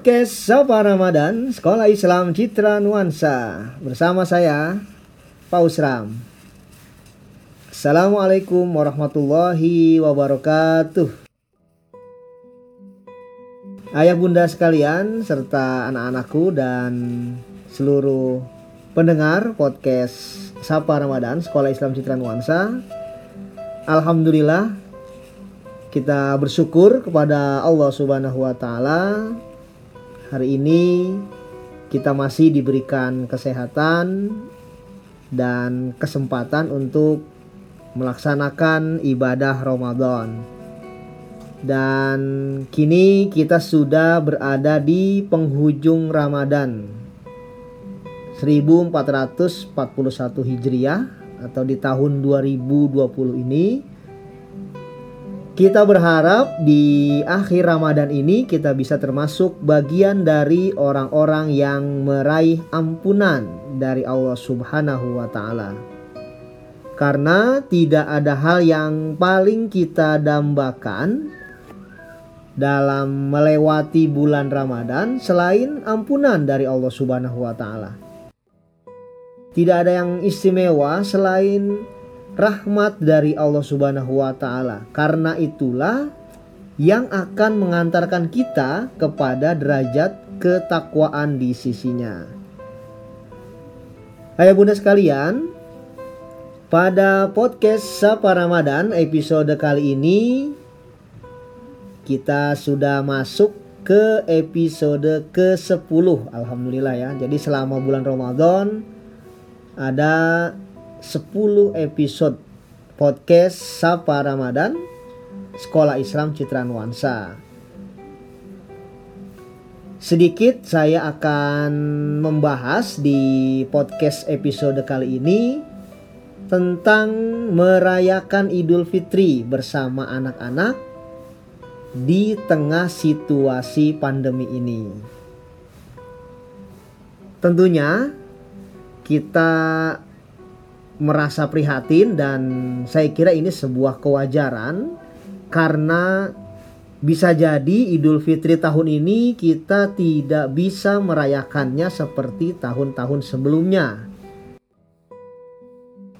Podcast Sapa Ramadan Sekolah Islam Citra Nuansa. Bersama saya Pak Usram. Assalamualaikum warahmatullahi wabarakatuh. Ayah bunda sekalian serta anak-anakku dan seluruh pendengar podcast Sapa Ramadan Sekolah Islam Citra Nuansa. Alhamdulillah kita bersyukur kepada Allah Subhanahu wa taala Hari ini kita masih diberikan kesehatan dan kesempatan untuk melaksanakan ibadah Ramadan. Dan kini kita sudah berada di penghujung Ramadan 1441 Hijriah atau di tahun 2020 ini kita berharap di akhir Ramadan ini kita bisa termasuk bagian dari orang-orang yang meraih ampunan dari Allah Subhanahu wa taala. Karena tidak ada hal yang paling kita dambakan dalam melewati bulan Ramadan selain ampunan dari Allah Subhanahu wa taala. Tidak ada yang istimewa selain rahmat dari Allah Subhanahu wa taala. Karena itulah yang akan mengantarkan kita kepada derajat ketakwaan di sisinya. Ayah bunda sekalian, pada podcast Sapa Ramadan episode kali ini kita sudah masuk ke episode ke-10 Alhamdulillah ya. Jadi selama bulan Ramadan ada 10 episode podcast Sapa Ramadan Sekolah Islam Citra Nuansa. Sedikit saya akan membahas di podcast episode kali ini tentang merayakan Idul Fitri bersama anak-anak di tengah situasi pandemi ini. Tentunya kita merasa prihatin dan saya kira ini sebuah kewajaran karena bisa jadi Idul Fitri tahun ini kita tidak bisa merayakannya seperti tahun-tahun sebelumnya.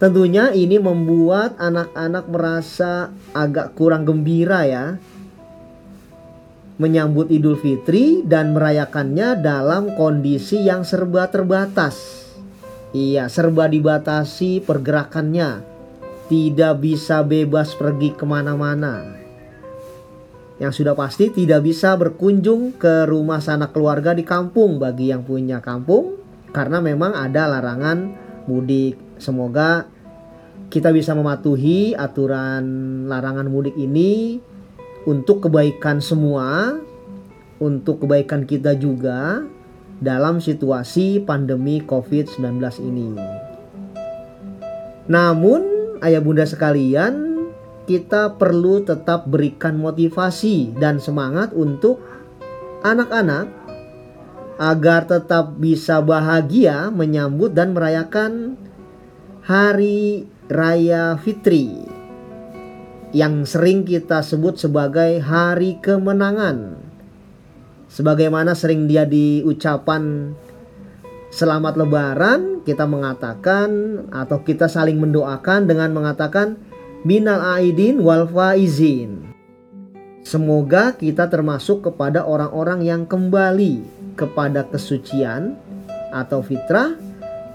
Tentunya ini membuat anak-anak merasa agak kurang gembira ya menyambut Idul Fitri dan merayakannya dalam kondisi yang serba terbatas. Iya, serba dibatasi pergerakannya. Tidak bisa bebas pergi ke mana-mana. Yang sudah pasti tidak bisa berkunjung ke rumah sanak keluarga di kampung bagi yang punya kampung. Karena memang ada larangan mudik. Semoga kita bisa mematuhi aturan larangan mudik ini untuk kebaikan semua, untuk kebaikan kita juga, dalam situasi pandemi COVID-19 ini. Namun, ayah bunda sekalian, kita perlu tetap berikan motivasi dan semangat untuk anak-anak agar tetap bisa bahagia menyambut dan merayakan Hari Raya Fitri yang sering kita sebut sebagai Hari Kemenangan sebagaimana sering dia diucapan selamat lebaran kita mengatakan atau kita saling mendoakan dengan mengatakan minal aidin wal faizin semoga kita termasuk kepada orang-orang yang kembali kepada kesucian atau fitrah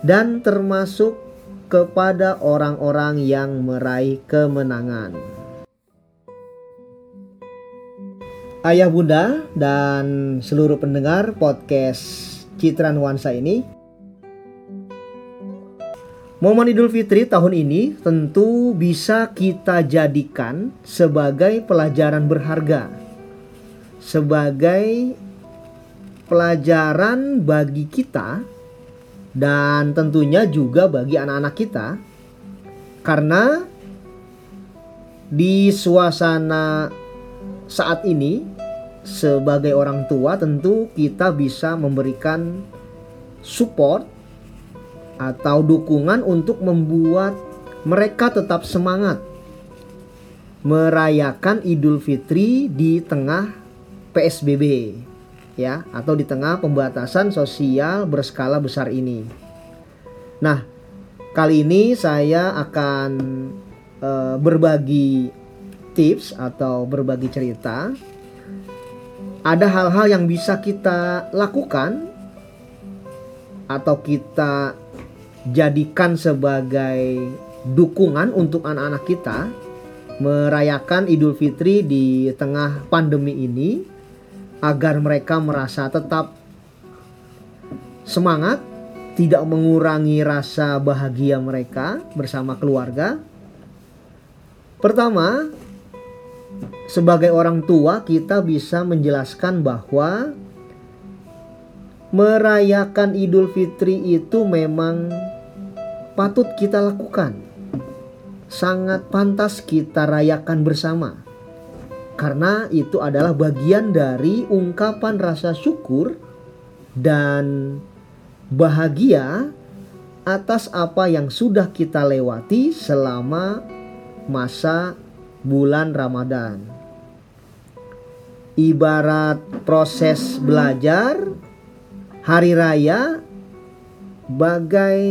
dan termasuk kepada orang-orang yang meraih kemenangan. Ayah bunda dan seluruh pendengar podcast Citra Nuansa ini. Momen Idul Fitri tahun ini tentu bisa kita jadikan sebagai pelajaran berharga. Sebagai pelajaran bagi kita dan tentunya juga bagi anak-anak kita. Karena di suasana saat ini sebagai orang tua tentu kita bisa memberikan support atau dukungan untuk membuat mereka tetap semangat merayakan Idul Fitri di tengah PSBB. ya atau di tengah pembatasan sosial berskala besar ini. Nah, kali ini saya akan e, berbagi tips atau berbagi cerita. Ada hal-hal yang bisa kita lakukan atau kita jadikan sebagai dukungan untuk anak-anak kita merayakan Idul Fitri di tengah pandemi ini agar mereka merasa tetap semangat, tidak mengurangi rasa bahagia mereka bersama keluarga. Pertama, sebagai orang tua kita bisa menjelaskan bahwa merayakan Idul Fitri itu memang patut kita lakukan. Sangat pantas kita rayakan bersama karena itu adalah bagian dari ungkapan rasa syukur dan bahagia atas apa yang sudah kita lewati selama masa bulan Ramadan. Ibarat proses belajar, hari raya bagai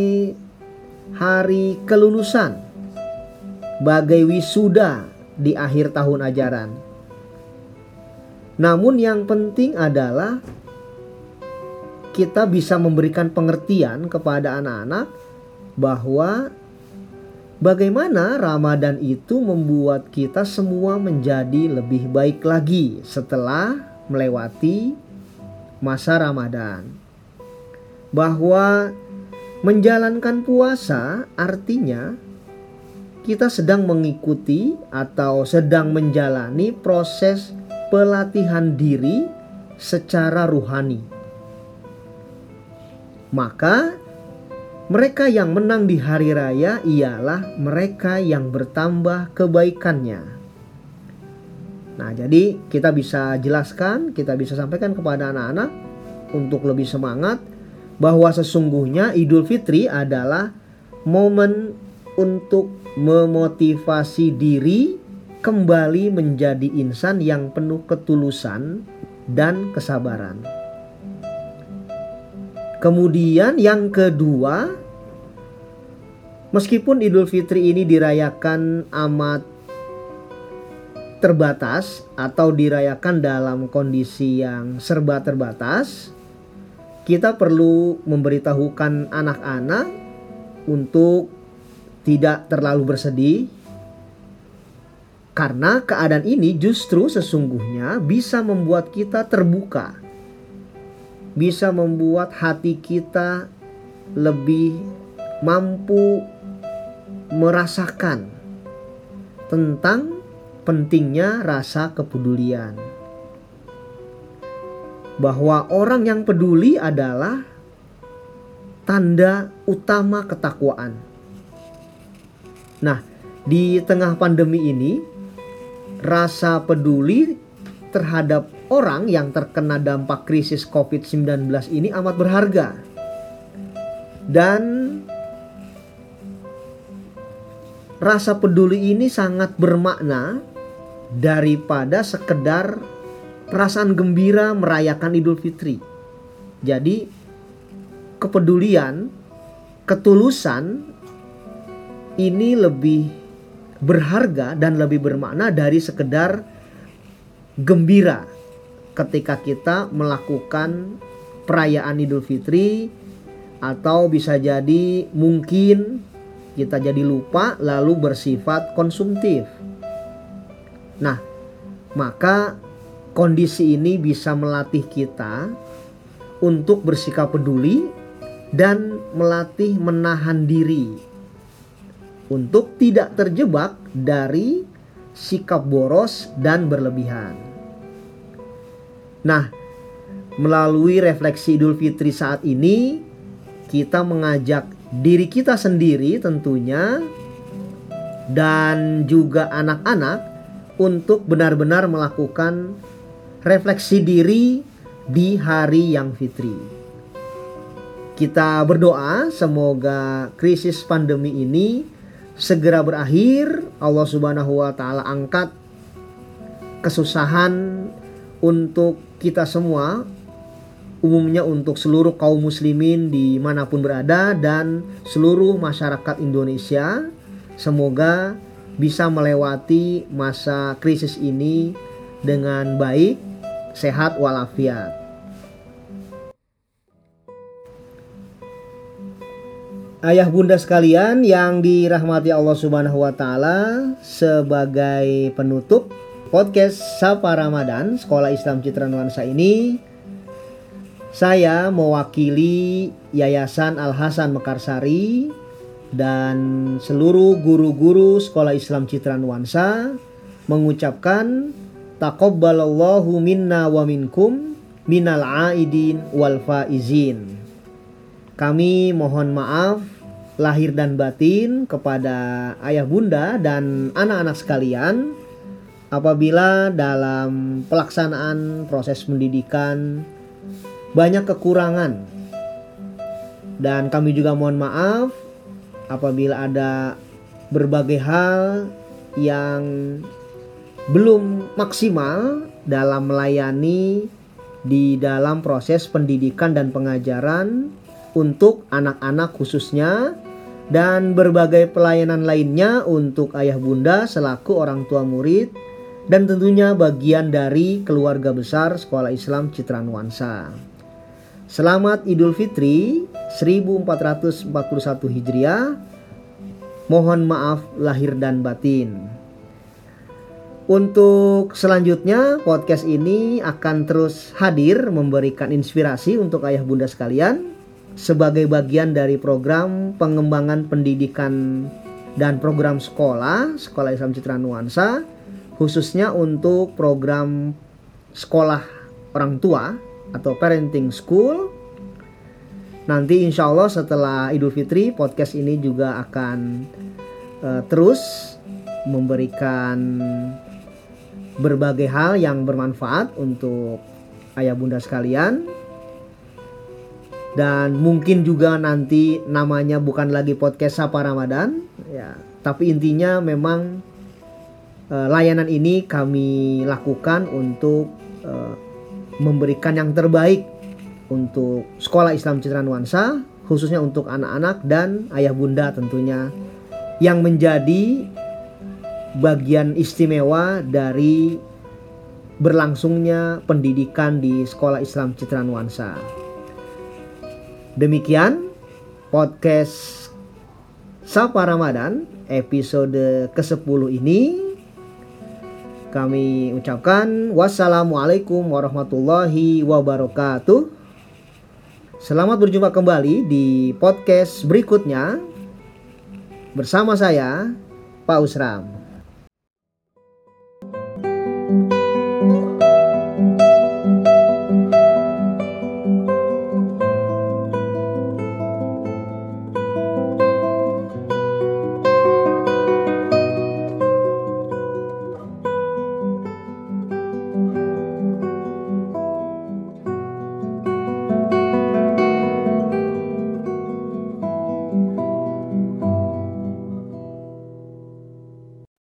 hari kelulusan, bagai wisuda di akhir tahun ajaran. Namun yang penting adalah kita bisa memberikan pengertian kepada anak-anak bahwa bagaimana Ramadan itu membuat kita semua menjadi lebih baik lagi setelah melewati masa Ramadan. Bahwa menjalankan puasa artinya kita sedang mengikuti atau sedang menjalani proses pelatihan diri secara ruhani. Maka mereka yang menang di hari raya ialah mereka yang bertambah kebaikannya. Nah, jadi kita bisa jelaskan, kita bisa sampaikan kepada anak-anak untuk lebih semangat bahwa sesungguhnya Idul Fitri adalah momen untuk memotivasi diri kembali menjadi insan yang penuh ketulusan dan kesabaran. Kemudian yang kedua, meskipun Idul Fitri ini dirayakan amat terbatas atau dirayakan dalam kondisi yang serba terbatas, kita perlu memberitahukan anak-anak untuk tidak terlalu bersedih karena keadaan ini justru sesungguhnya bisa membuat kita terbuka. Bisa membuat hati kita lebih mampu merasakan tentang pentingnya rasa kepedulian. Bahwa orang yang peduli adalah tanda utama ketakwaan. Nah, di tengah pandemi ini, rasa peduli terhadap orang yang terkena dampak krisis COVID-19 ini amat berharga. Dan rasa peduli ini sangat bermakna daripada sekedar perasaan gembira merayakan Idul Fitri. Jadi kepedulian, ketulusan ini lebih berharga dan lebih bermakna dari sekedar gembira ketika kita melakukan perayaan Idul Fitri atau bisa jadi mungkin kita jadi lupa lalu bersifat konsumtif. Nah, maka kondisi ini bisa melatih kita untuk bersikap peduli dan melatih menahan diri untuk tidak terjebak dari sikap boros dan berlebihan. Nah, melalui refleksi Idul Fitri saat ini, kita mengajak diri kita sendiri tentunya dan juga anak-anak untuk benar-benar melakukan refleksi diri di hari yang fitri. Kita berdoa semoga krisis pandemi ini segera berakhir, Allah Subhanahu wa taala angkat kesusahan untuk kita semua umumnya untuk seluruh kaum muslimin di mana pun berada dan seluruh masyarakat Indonesia. Semoga bisa melewati masa krisis ini dengan baik, sehat walafiat. Ayah bunda sekalian yang dirahmati Allah Subhanahu wa taala sebagai penutup podcast Sapa Ramadan Sekolah Islam Citra Nuansa ini saya mewakili Yayasan Al Hasan Mekarsari dan seluruh guru-guru Sekolah Islam Citra Nuansa mengucapkan taqabbalallahu minna wa minkum minal aidin wal faizin. Kami mohon maaf lahir dan batin kepada ayah bunda dan anak-anak sekalian apabila dalam pelaksanaan proses pendidikan banyak kekurangan. Dan kami juga mohon maaf apabila ada berbagai hal yang belum maksimal dalam melayani di dalam proses pendidikan dan pengajaran untuk anak-anak khususnya dan berbagai pelayanan lainnya untuk ayah bunda selaku orang tua murid dan tentunya bagian dari keluarga besar Sekolah Islam Citra Nuansa. Selamat Idul Fitri 1441 Hijriah. Mohon maaf lahir dan batin. Untuk selanjutnya podcast ini akan terus hadir memberikan inspirasi untuk ayah bunda sekalian sebagai bagian dari program pengembangan pendidikan dan program sekolah Sekolah Islam Citra Nuansa khususnya untuk program sekolah orang tua atau parenting school. Nanti insya Allah setelah Idul Fitri podcast ini juga akan uh, terus memberikan berbagai hal yang bermanfaat untuk ayah bunda sekalian. Dan mungkin juga nanti namanya bukan lagi podcast Sapa Ramadan, ya. Tapi intinya memang uh, layanan ini kami lakukan untuk uh, memberikan yang terbaik untuk sekolah Islam Citra Nuansa khususnya untuk anak-anak dan ayah bunda tentunya yang menjadi bagian istimewa dari berlangsungnya pendidikan di sekolah Islam Citra Nuansa. Demikian podcast Sapa Ramadan episode ke-10 ini kami ucapkan wassalamualaikum warahmatullahi wabarakatuh. Selamat berjumpa kembali di podcast berikutnya bersama saya Pak Usram.